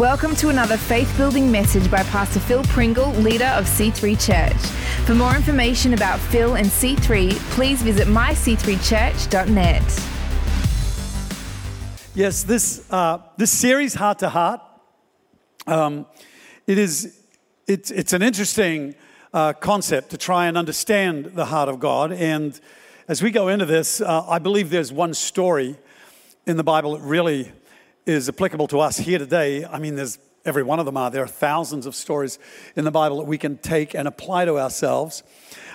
Welcome to another faith building message by Pastor Phil Pringle, leader of C3 Church. For more information about Phil and C3, please visit myc3church.net. Yes, this, uh, this series, Heart to Heart, um, it is, it's, it's an interesting uh, concept to try and understand the heart of God. And as we go into this, uh, I believe there's one story in the Bible that really is applicable to us here today. I mean, there's every one of them are. There are thousands of stories in the Bible that we can take and apply to ourselves.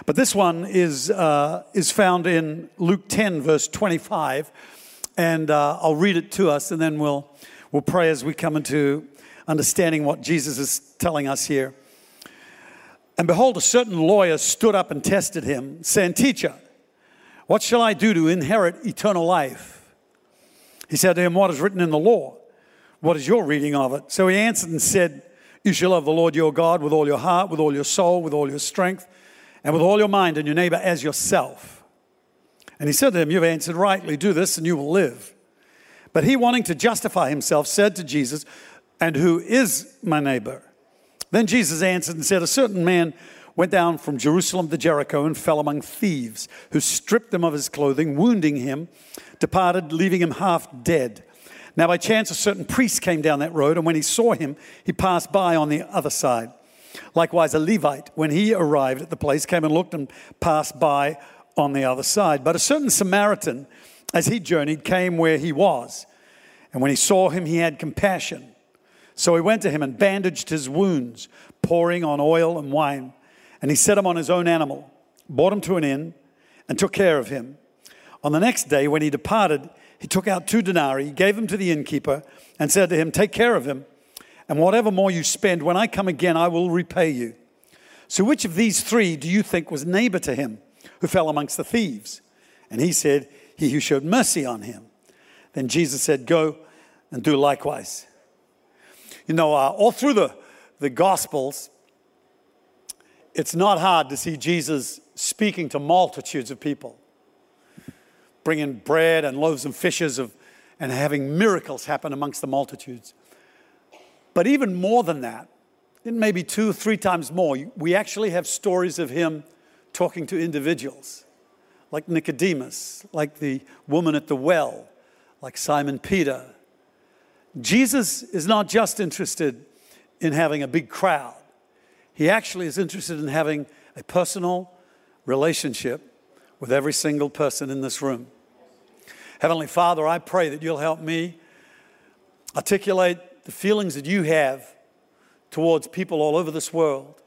But this one is, uh, is found in Luke 10, verse 25. And uh, I'll read it to us and then we'll, we'll pray as we come into understanding what Jesus is telling us here. And behold, a certain lawyer stood up and tested him, saying, Teacher, what shall I do to inherit eternal life? He said to him, What is written in the law? What is your reading of it? So he answered and said, You shall love the Lord your God with all your heart, with all your soul, with all your strength, and with all your mind, and your neighbor as yourself. And he said to him, You've answered rightly, do this, and you will live. But he, wanting to justify himself, said to Jesus, And who is my neighbor? Then Jesus answered and said, A certain man went down from Jerusalem to Jericho and fell among thieves, who stripped him of his clothing, wounding him, departed, leaving him half dead. Now, by chance, a certain priest came down that road, and when he saw him, he passed by on the other side. Likewise, a Levite, when he arrived at the place, came and looked and passed by on the other side. But a certain Samaritan, as he journeyed, came where he was. And when he saw him, he had compassion. So he went to him and bandaged his wounds, pouring on oil and wine. And he set him on his own animal, brought him to an inn, and took care of him. On the next day, when he departed, he took out two denarii, gave them to the innkeeper, and said to him, Take care of him, and whatever more you spend, when I come again, I will repay you. So, which of these three do you think was neighbor to him who fell amongst the thieves? And he said, He who showed mercy on him. Then Jesus said, Go and do likewise. You know, uh, all through the, the Gospels, it's not hard to see Jesus speaking to multitudes of people, bringing bread and loaves and fishes of, and having miracles happen amongst the multitudes. But even more than that, maybe two, three times more, we actually have stories of him talking to individuals, like Nicodemus, like the woman at the well, like Simon Peter. Jesus is not just interested in having a big crowd. He actually is interested in having a personal relationship with every single person in this room. Heavenly Father, I pray that you'll help me articulate the feelings that you have towards people all over this world.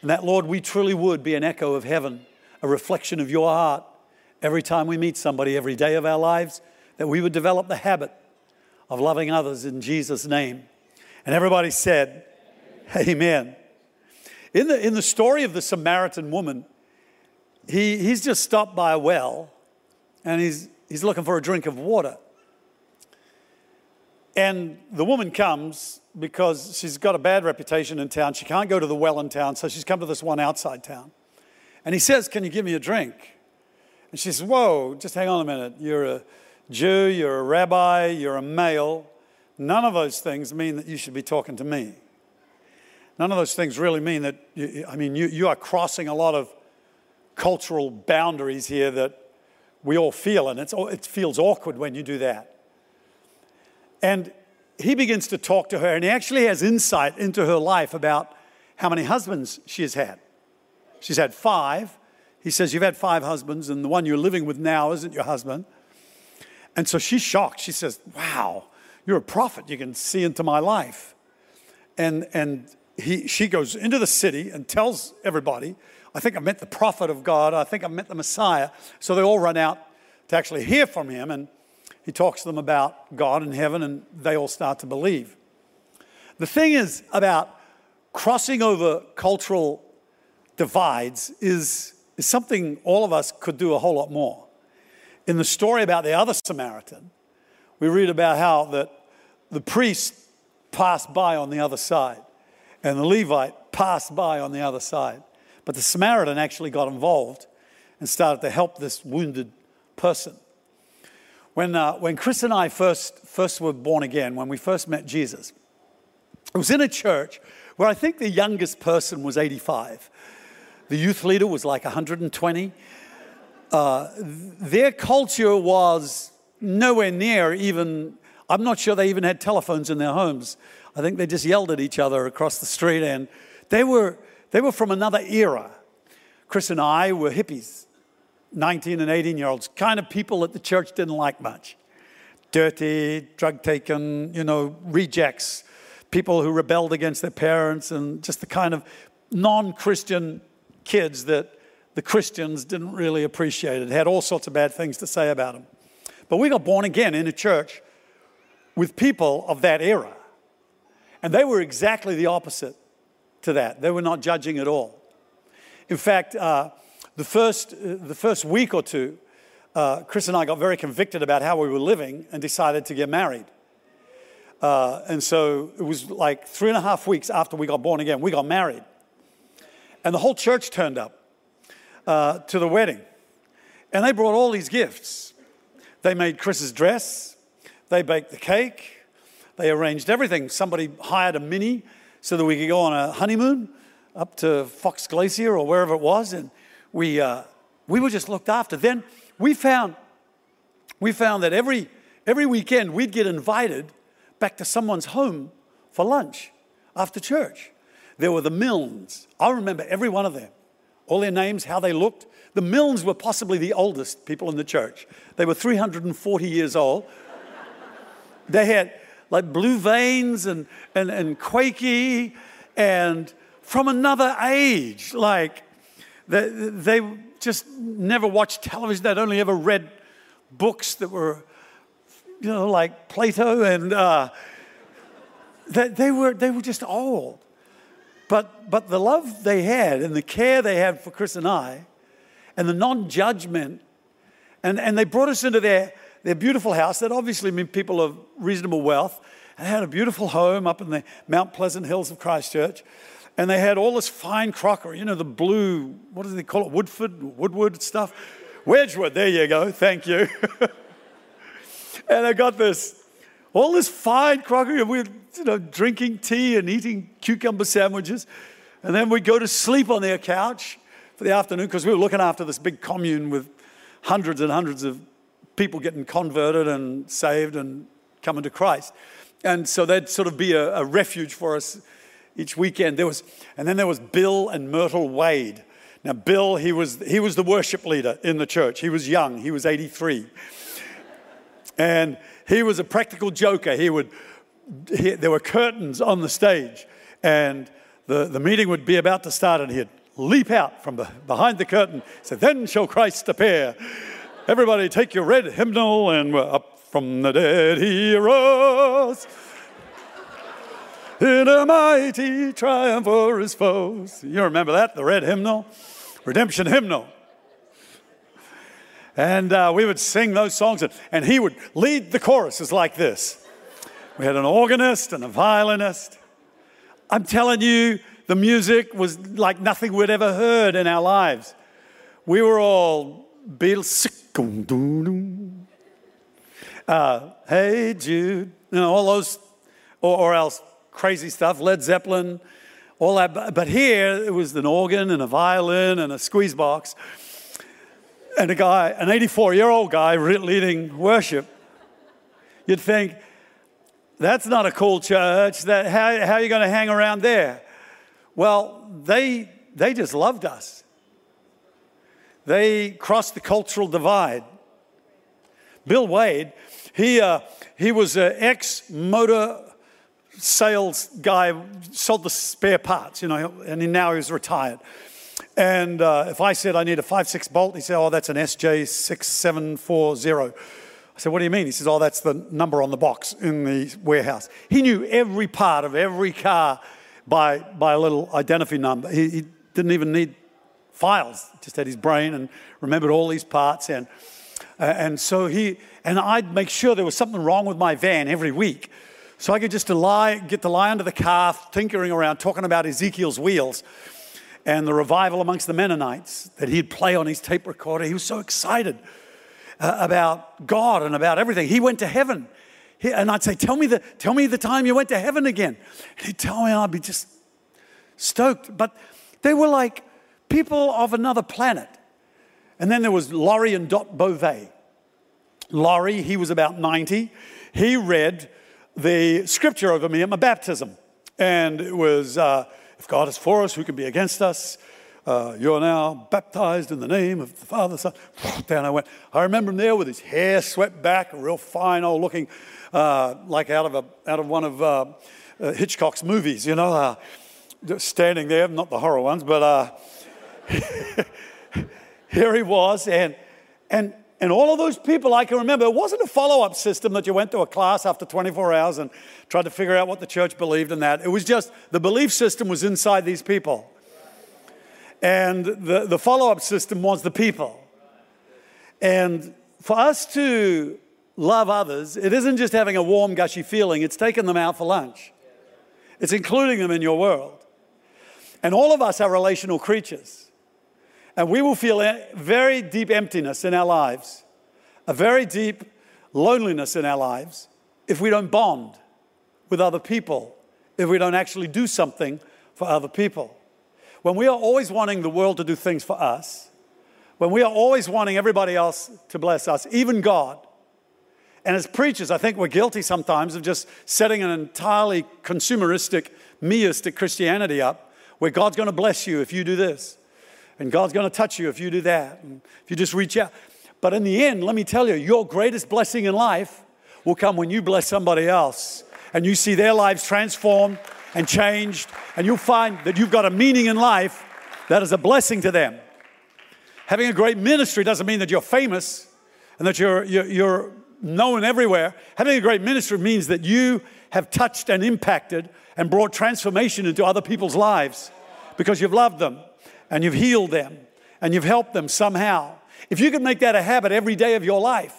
And that, Lord, we truly would be an echo of heaven, a reflection of your heart every time we meet somebody, every day of our lives, that we would develop the habit of loving others in Jesus' name. And everybody said, Amen. Amen. In the, in the story of the Samaritan woman, he, he's just stopped by a well and he's, he's looking for a drink of water. And the woman comes because she's got a bad reputation in town. She can't go to the well in town, so she's come to this one outside town. And he says, Can you give me a drink? And she says, Whoa, just hang on a minute. You're a Jew, you're a rabbi, you're a male. None of those things mean that you should be talking to me. None of those things really mean that, you, I mean, you, you are crossing a lot of cultural boundaries here that we all feel, and it feels awkward when you do that. And he begins to talk to her, and he actually has insight into her life about how many husbands she has had. She's had five. He says, You've had five husbands, and the one you're living with now isn't your husband. And so she's shocked. She says, Wow, you're a prophet. You can see into my life. And, and he, she goes into the city and tells everybody, I think I met the prophet of God. I think I met the Messiah. So they all run out to actually hear from him. And he talks to them about God and heaven, and they all start to believe. The thing is about crossing over cultural divides is, is something all of us could do a whole lot more. In the story about the other Samaritan, we read about how that the priest passed by on the other side and the Levite passed by on the other side. But the Samaritan actually got involved and started to help this wounded person. When, uh, when Chris and I first, first were born again, when we first met Jesus, it was in a church where I think the youngest person was 85. The youth leader was like 120. Uh, their culture was nowhere near even, I'm not sure they even had telephones in their homes. I think they just yelled at each other across the street, and they were, they were from another era. Chris and I were hippies, 19 and 18 year olds, kind of people that the church didn't like much. Dirty, drug taken, you know, rejects, people who rebelled against their parents, and just the kind of non Christian kids that the Christians didn't really appreciate it, had all sorts of bad things to say about them. But we got born again in a church with people of that era. And they were exactly the opposite to that. They were not judging at all. In fact, uh, the, first, uh, the first week or two, uh, Chris and I got very convicted about how we were living and decided to get married. Uh, and so it was like three and a half weeks after we got born again, we got married. And the whole church turned up uh, to the wedding. And they brought all these gifts. They made Chris's dress, they baked the cake, they arranged everything. Somebody hired a mini so that we could go on a honeymoon up to Fox Glacier or wherever it was, and we, uh, we were just looked after. Then we found, we found that every, every weekend we'd get invited back to someone's home for lunch after church. There were the Milnes. I remember every one of them, all their names, how they looked. The Milnes were possibly the oldest people in the church. They were 340 years old. they had like blue veins and, and, and quaky and from another age. Like they, they just never watched television. They'd only ever read books that were, you know, like Plato. And uh, they, they, were, they were just old. But, but the love they had and the care they had for Chris and I and the non judgment, and, and they brought us into their, their beautiful house that obviously mean people of reasonable wealth and they had a beautiful home up in the Mount Pleasant Hills of Christchurch. And they had all this fine crockery, you know, the blue, what do they call it? Woodford, Woodwood stuff. Wedgwood, there you go, thank you. and I got this, all this fine crockery, and we're, you know, drinking tea and eating cucumber sandwiches. And then we'd go to sleep on their couch for the afternoon because we were looking after this big commune with hundreds and hundreds of people getting converted and saved and coming to Christ. And so that'd sort of be a, a refuge for us each weekend. There was, and then there was Bill and Myrtle Wade. Now, Bill, he was, he was the worship leader in the church. He was young, he was 83. And he was a practical joker. He would, he, there were curtains on the stage, and the, the meeting would be about to start, and he'd leap out from the, behind the curtain. Say, Then shall Christ appear. Everybody take your red hymnal, and we're up from the dead he arose in a mighty triumph over his foes. You remember that, the red hymnal? Redemption hymnal. And uh, we would sing those songs, and, and he would lead the choruses like this. We had an organist and a violinist. I'm telling you, the music was like nothing we'd ever heard in our lives. We were all Beatles, uh, hey Jude, you know, all those, or, or else crazy stuff, Led Zeppelin, all that. But here it was an organ and a violin and a squeeze box, and a guy, an 84 year old guy leading worship. You'd think, that's not a cool church. That, how, how are you going to hang around there? Well, they, they just loved us. They crossed the cultural divide. Bill Wade, he, uh, he was an ex motor sales guy, sold the spare parts, you know, and he, now he's retired. And uh, if I said I need a 5.6 bolt, he said, oh, that's an SJ6740. I said, what do you mean? He says, oh, that's the number on the box in the warehouse. He knew every part of every car by, by a little identity number. He, he didn't even need files, just had his brain and remembered all these parts. And, uh, and so he, and I'd make sure there was something wrong with my van every week. So I could just lie, get to lie under the car, tinkering around, talking about Ezekiel's wheels and the revival amongst the Mennonites that he'd play on his tape recorder. He was so excited uh, about God and about everything. He went to heaven. he, and I'd say, tell me, the, tell me the time you went to heaven again. And he'd tell me, and I'd be just stoked. But they were like people of another planet. And then there was Laurie and Dot Beauvais. Laurie, he was about 90. He read the scripture over me at my baptism. And it was, uh, if God is for us, who can be against us? Uh, you're now baptized in the name of the Father, Son. Down I went. I remember him there with his hair swept back, real fine old looking, uh, like out of, a, out of one of uh, uh Hitchcock's movies, you know, uh, standing there, not the horror ones, but here he was. And, and, and all of those people I can remember, it wasn't a follow up system that you went to a class after 24 hours and tried to figure out what the church believed in that. It was just the belief system was inside these people. And the, the follow up system was the people. And for us to love others, it isn't just having a warm, gushy feeling, it's taking them out for lunch, it's including them in your world. And all of us are relational creatures. And we will feel a very deep emptiness in our lives, a very deep loneliness in our lives if we don't bond with other people, if we don't actually do something for other people. When we are always wanting the world to do things for us, when we are always wanting everybody else to bless us, even God, and as preachers, I think we're guilty sometimes of just setting an entirely consumeristic, meistic Christianity up where God's going to bless you if you do this, and God's going to touch you if you do that, if you just reach out. But in the end, let me tell you, your greatest blessing in life will come when you bless somebody else and you see their lives transformed and changed, and you'll find that you've got a meaning in life that is a blessing to them. Having a great ministry doesn't mean that you're famous and that you're, you're, you're known everywhere. Having a great ministry means that you have touched and impacted and brought transformation into other people's lives because you've loved them and you've healed them and you've helped them somehow. If you could make that a habit every day of your life,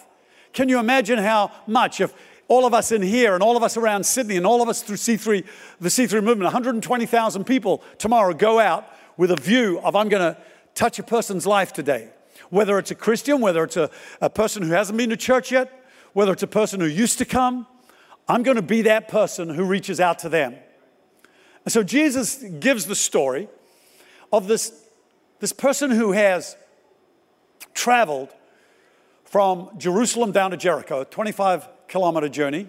can you imagine how much if all of us in here and all of us around Sydney and all of us through C3, the C3 movement, 120,000 people tomorrow go out with a view of I'm going to touch a person's life today. Whether it's a Christian, whether it's a, a person who hasn't been to church yet, whether it's a person who used to come, I'm going to be that person who reaches out to them. And so Jesus gives the story of this, this person who has traveled from Jerusalem down to Jericho, a 25 kilometer journey.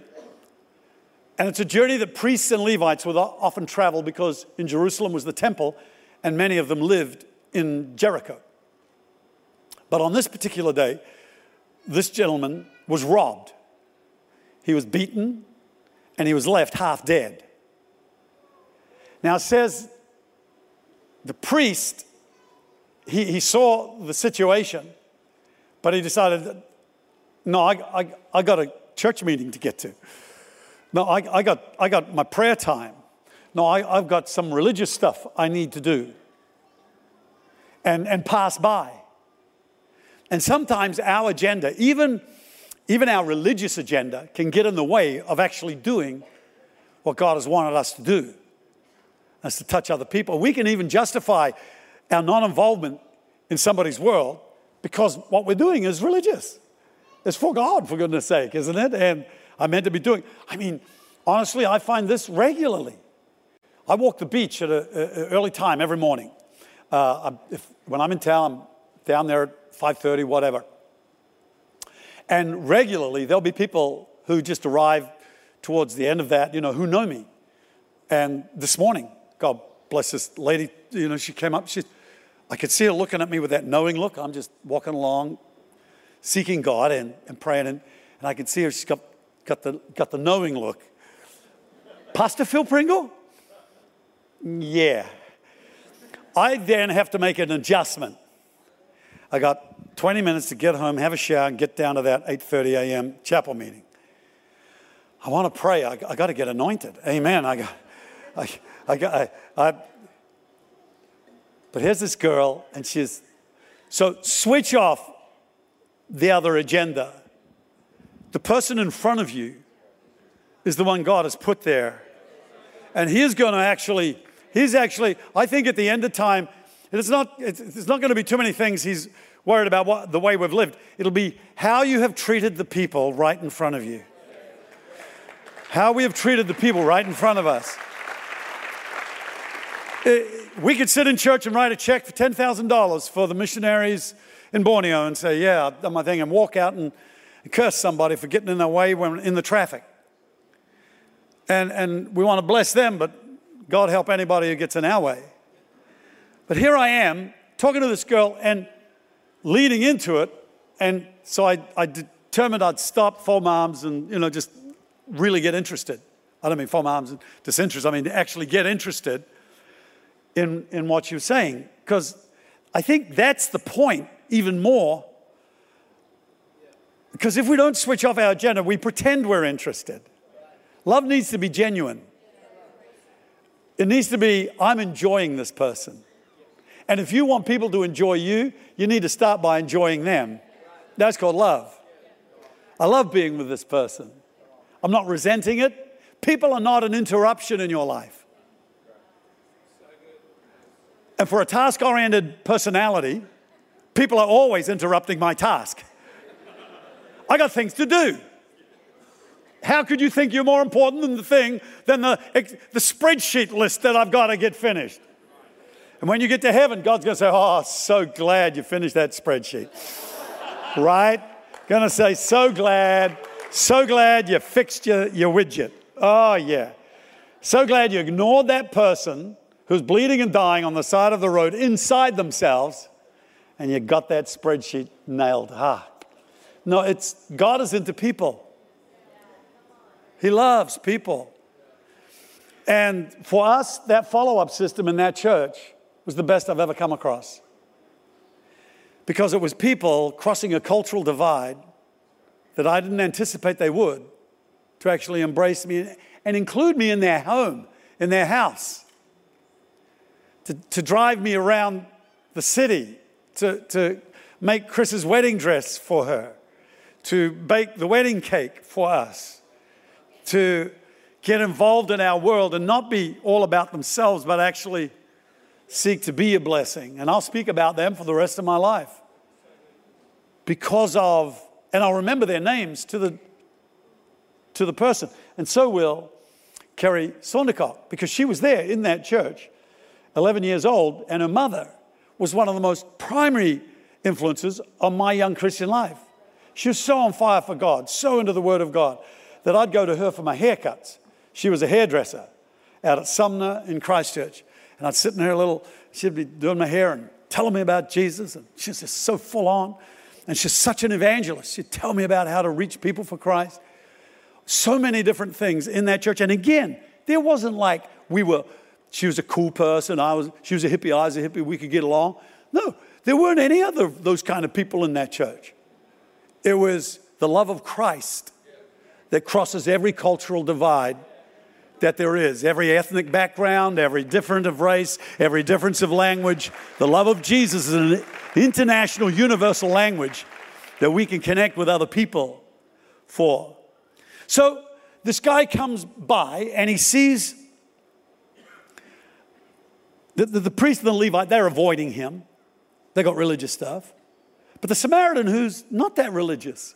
And it's a journey that priests and Levites would often travel because in Jerusalem was the temple, and many of them lived in Jericho. But on this particular day, this gentleman was robbed. He was beaten and he was left half dead. Now it says the priest, he, he saw the situation, but he decided, no, I, I, I got a church meeting to get to. No, I, I, got, I got my prayer time. No, I, I've got some religious stuff I need to do and, and pass by. And sometimes our agenda, even, even our religious agenda, can get in the way of actually doing what God has wanted us to do. That's to touch other people. We can even justify our non involvement in somebody's world because what we're doing is religious. It's for God, for goodness sake, isn't it? And I'm meant to be doing. I mean, honestly, I find this regularly. I walk the beach at an early time every morning. Uh, if, when I'm in town, I'm down there at 5:30, whatever. And regularly, there'll be people who just arrive towards the end of that, you know, who know me. And this morning, God bless this lady, you know, she came up. She, I could see her looking at me with that knowing look. I'm just walking along, seeking God and, and praying. And, and I could see her, she's got, got, the, got the knowing look. Pastor Phil Pringle? Yeah. I then have to make an adjustment. I got 20 minutes to get home, have a shower, and get down to that 8:30 a.m. chapel meeting. I want to pray. I, I got to get anointed. Amen. I got, I, I got, I, I, but here's this girl, and she's so switch off the other agenda. The person in front of you is the one God has put there. And He's going to actually, He's actually, I think at the end of time, it's not, it's not going to be too many things He's worried about what, the way we've lived. It'll be how you have treated the people right in front of you. how we have treated the people right in front of us. Eh, we could sit in church and write a check for $10,000 for the missionaries in Borneo and say, Yeah, I've done my thing, and walk out and curse somebody for getting in their way when in the traffic. And, and we want to bless them, but God help anybody who gets in our way. But here I am talking to this girl and leading into it. And so I, I determined I'd stop fold my arms and, you know, just really get interested. I don't mean fold my arms and disinterest, I mean actually get interested in, in what you're saying. Because I think that's the point even more. Because if we don't switch off our agenda, we pretend we're interested. Love needs to be genuine. It needs to be, I'm enjoying this person. And if you want people to enjoy you, you need to start by enjoying them. That's called love. I love being with this person. I'm not resenting it. People are not an interruption in your life. And for a task oriented personality, people are always interrupting my task. I got things to do. How could you think you're more important than the thing, than the, the spreadsheet list that I've got to get finished? And when you get to heaven, God's going to say, Oh, so glad you finished that spreadsheet. right? Going to say, So glad, so glad you fixed your, your widget. Oh, yeah. So glad you ignored that person who's bleeding and dying on the side of the road inside themselves and you got that spreadsheet nailed. Ah. No, it's God is into people. He loves people. And for us, that follow up system in that church was the best I've ever come across. Because it was people crossing a cultural divide that I didn't anticipate they would to actually embrace me and include me in their home, in their house, to, to drive me around the city, to, to make Chris's wedding dress for her, to bake the wedding cake for us, to get involved in our world and not be all about themselves, but actually seek to be a blessing. And I'll speak about them for the rest of my life because of, and I'll remember their names to the, to the person. And so will Kerry Saundercock because she was there in that church, 11 years old, and her mother was one of the most primary influences on my young Christian life. She was so on fire for God, so into the Word of God, that I'd go to her for my haircuts. She was a hairdresser out at Sumner in Christchurch. And I'd sit in her little, she'd be doing my hair and telling me about Jesus. And she's just so full on. And she's such an evangelist. She'd tell me about how to reach people for Christ. So many different things in that church. And again, there wasn't like we were she was a cool person. I was, she was a hippie. I was a hippie. We could get along. No, there weren't any other of those kind of people in that church. It was the love of Christ that crosses every cultural divide that there is, every ethnic background, every difference of race, every difference of language. The love of Jesus is an international, universal language that we can connect with other people for. So this guy comes by and he sees the, the, the priest and the Levite, they're avoiding him. They got religious stuff. But the Samaritan, who's not that religious,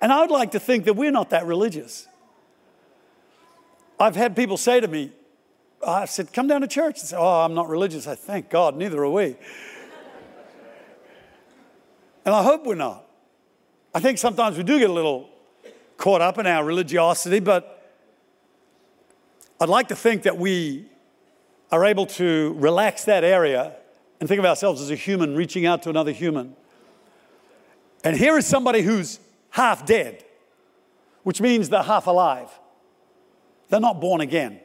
and I would like to think that we're not that religious. I've had people say to me, I said, come down to church. They say, oh, I'm not religious. I thank God, neither are we. and I hope we're not. I think sometimes we do get a little caught up in our religiosity, but I'd like to think that we are able to relax that area and think of ourselves as a human reaching out to another human. And here is somebody who's half dead, which means they're half alive. They're not born again.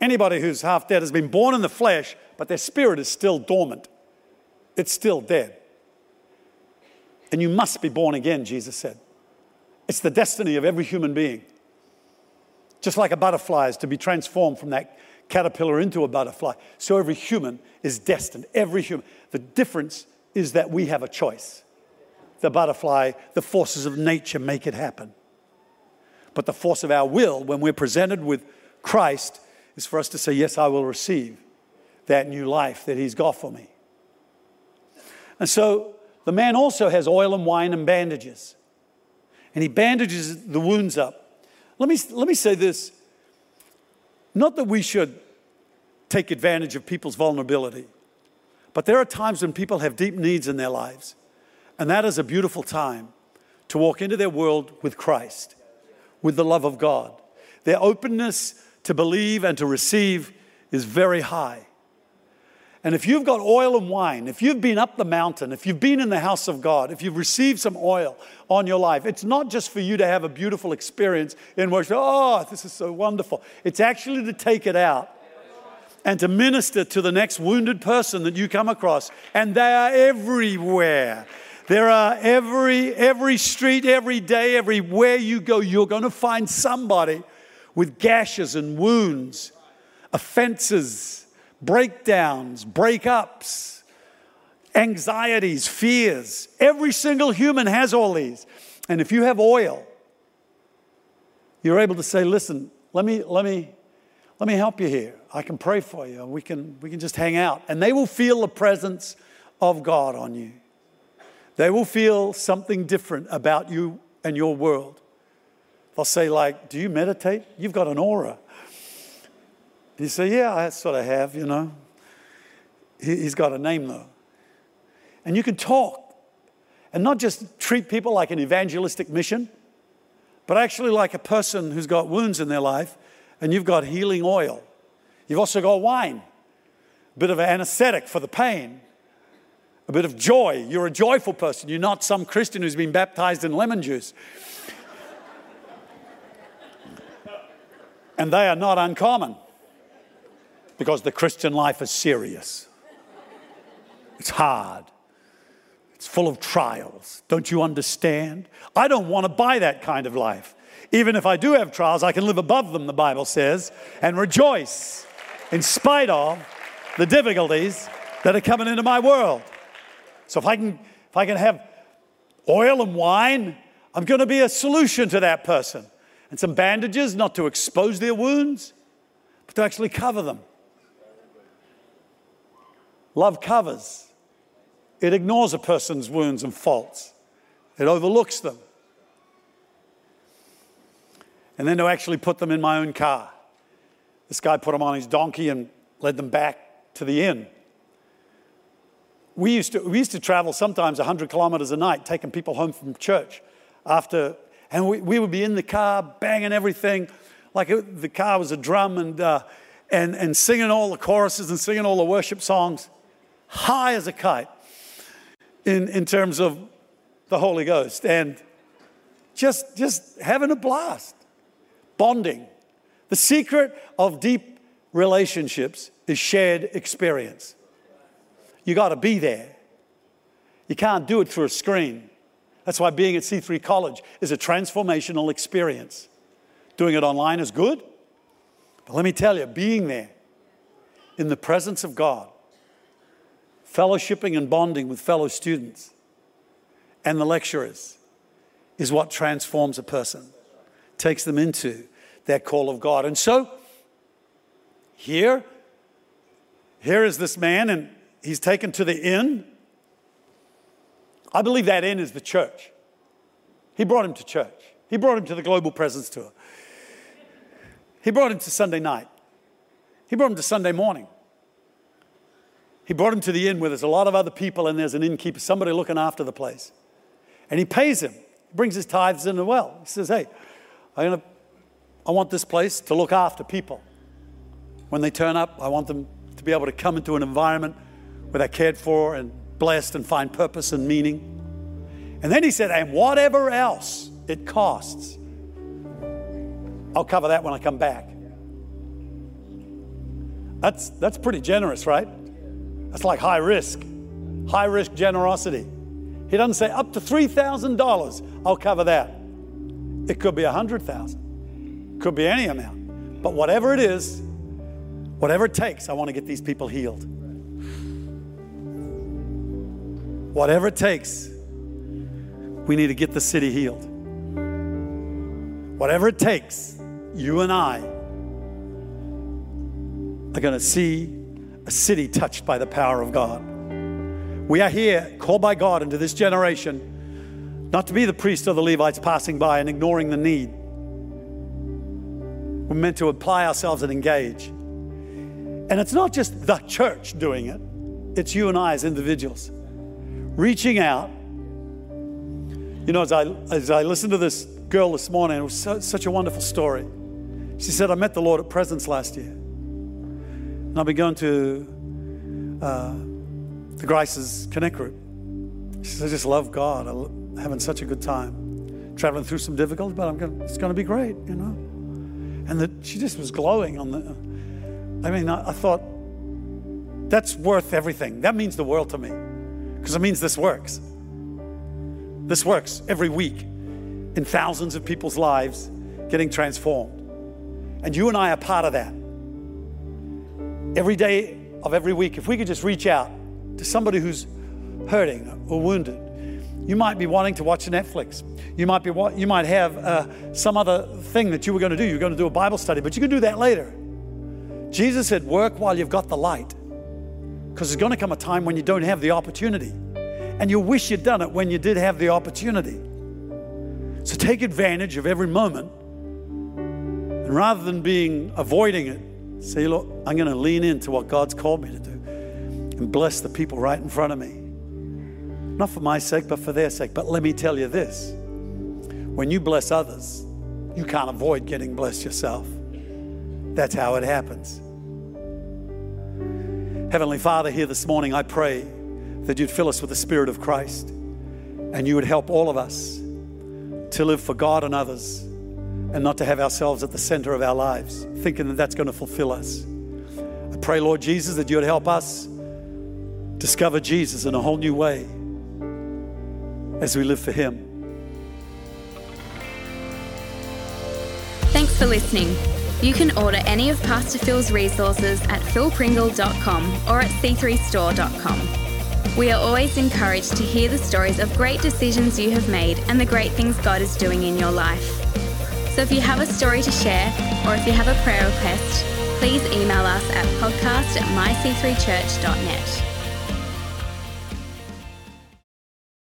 Anybody who's half dead has been born in the flesh, but their spirit is still dormant. It's still dead. And you must be born again, Jesus said. It's the destiny of every human being. Just like a butterfly is to be transformed from that caterpillar into a butterfly. So every human is destined, every human. The difference is that we have a choice. The butterfly, the forces of nature make it happen. But the force of our will, when we're presented with Christ, is for us to say, Yes, I will receive that new life that He's got for me. And so the man also has oil and wine and bandages. And he bandages the wounds up let me, let me say this not that we should take advantage of people's vulnerability, but there are times when people have deep needs in their lives. And that is a beautiful time to walk into their world with Christ, with the love of God. Their openness to believe and to receive is very high. And if you've got oil and wine, if you've been up the mountain, if you've been in the house of God, if you've received some oil on your life, it's not just for you to have a beautiful experience in worship. Oh, this is so wonderful. It's actually to take it out and to minister to the next wounded person that you come across. And they are everywhere. There are every every street, every day, everywhere you go, you're going to find somebody with gashes and wounds, offenses, breakdowns, breakups, anxieties, fears. Every single human has all these. And if you have oil, you're able to say, listen, let me, let me, let me help you here. I can pray for you. We can, we can just hang out. And they will feel the presence of God on you. They will feel something different about you and your world. They'll say, like, do you meditate? You've got an aura. And you say, yeah, I sort of have, you know. He, has got a name, though. And you can talk and not just treat people like an evangelistic mission, but actually like a person who's got wounds in their life and you've got healing oil. You've also got wine, a bit of an anesthetic for the pain, a bit of joy. You're a joyful person. You're not some Christian who's been baptized in lemon juice. and they are not uncommon because the Christian life is serious. It's hard. It's full of trials. Don't you understand? I don't want to buy that kind of life. Even if I do have trials, I can live above them, the Bible says, and rejoice in spite of the difficulties that are coming into my world. So if I can, if I can have oil and wine, I'm going to be a solution to that person. And some bandages, not to expose their wounds, but to actually cover them. Love covers, it ignores a person's wounds and faults, it overlooks them. And then to actually put them in my own car. This guy put them on his donkey and led them back to the inn. We used to, we used to travel sometimes 100 kilometers a night, taking people home from church after, and we, we would be in the car banging everything like it, the car was a drum and, uh, and, and singing all the choruses and singing all the worship songs high as a kite in, in terms of the Holy Ghost and just, just having a blast, bonding. The secret of deep relationships is shared experience. You got to be there. You can't do it through a screen. That's why being at C3 College is a transformational experience. Doing it online is good, but let me tell you, being there in the presence of God fellowshipping and bonding with fellow students and the lecturers is what transforms a person, takes them into their call of God. And so, here, here is this man, and he's taken to the inn. I believe that inn is the church. He brought him to church. He brought him to the Global Presence Tour. He brought him to Sunday night. He brought him to Sunday morning. He brought him to the inn where there's a lot of other people and there's an innkeeper, somebody looking after the place. And he pays him, he brings his tithes in as well. He says, Hey, I'm gonna, I want this place to look after people. When they turn up, I want them to be able to come into an environment where they're cared for and blessed and find purpose and meaning. And then he said, And whatever else it costs, I'll cover that when I come back. That's, that's pretty generous, right? That's like high risk, high risk generosity. He doesn't say up to $3,000, I'll cover that. It could be 100,000. Could be any amount. But whatever it is, whatever it takes, I want to get these people healed. Whatever it takes, we need to get the city healed. Whatever it takes, you and I are going to see a city touched by the power of God. We are here, called by God into this generation, not to be the priest or the Levites passing by and ignoring the need, We're meant to apply ourselves and engage. And it's not just the church doing it, it's you and I as individuals reaching out. You know, as I, as I listened to this girl this morning, it was so, such a wonderful story. She said, I met the Lord at Presence last year. And I've been going to uh, the Grace's Connect group. She says, I just love God. I'm having such a good time. Traveling through some difficulty, but gonna, it's going to be great, you know. And that she just was glowing on the. I mean, I, I thought, that's worth everything. That means the world to me because it means this works. This works every week in thousands of people's lives getting transformed. And you and I are part of that. Every day of every week, if we could just reach out to somebody who's hurting or wounded, you might be wanting to watch Netflix. You might be you might have uh, some other thing that you were going to do. You're going to do a Bible study, but you can do that later. Jesus said, "Work while you've got the light." Because there's going to come a time when you don't have the opportunity. And you'll wish you'd done it when you did have the opportunity. So take advantage of every moment. And rather than being avoiding it, say, look, I'm going to lean into what God's called me to do and bless the people right in front of me. Not for my sake, but for their sake. But let me tell you this when you bless others, you can't avoid getting blessed yourself. That's how it happens. Heavenly Father, here this morning, I pray that you'd fill us with the Spirit of Christ and you would help all of us to live for God and others and not to have ourselves at the center of our lives, thinking that that's going to fulfill us. I pray, Lord Jesus, that you would help us discover Jesus in a whole new way as we live for Him. Thanks for listening. You can order any of Pastor Phil's resources at philpringle.com or at c3store.com. We are always encouraged to hear the stories of great decisions you have made and the great things God is doing in your life. So if you have a story to share or if you have a prayer request, please email us at podcast at myc3church.net.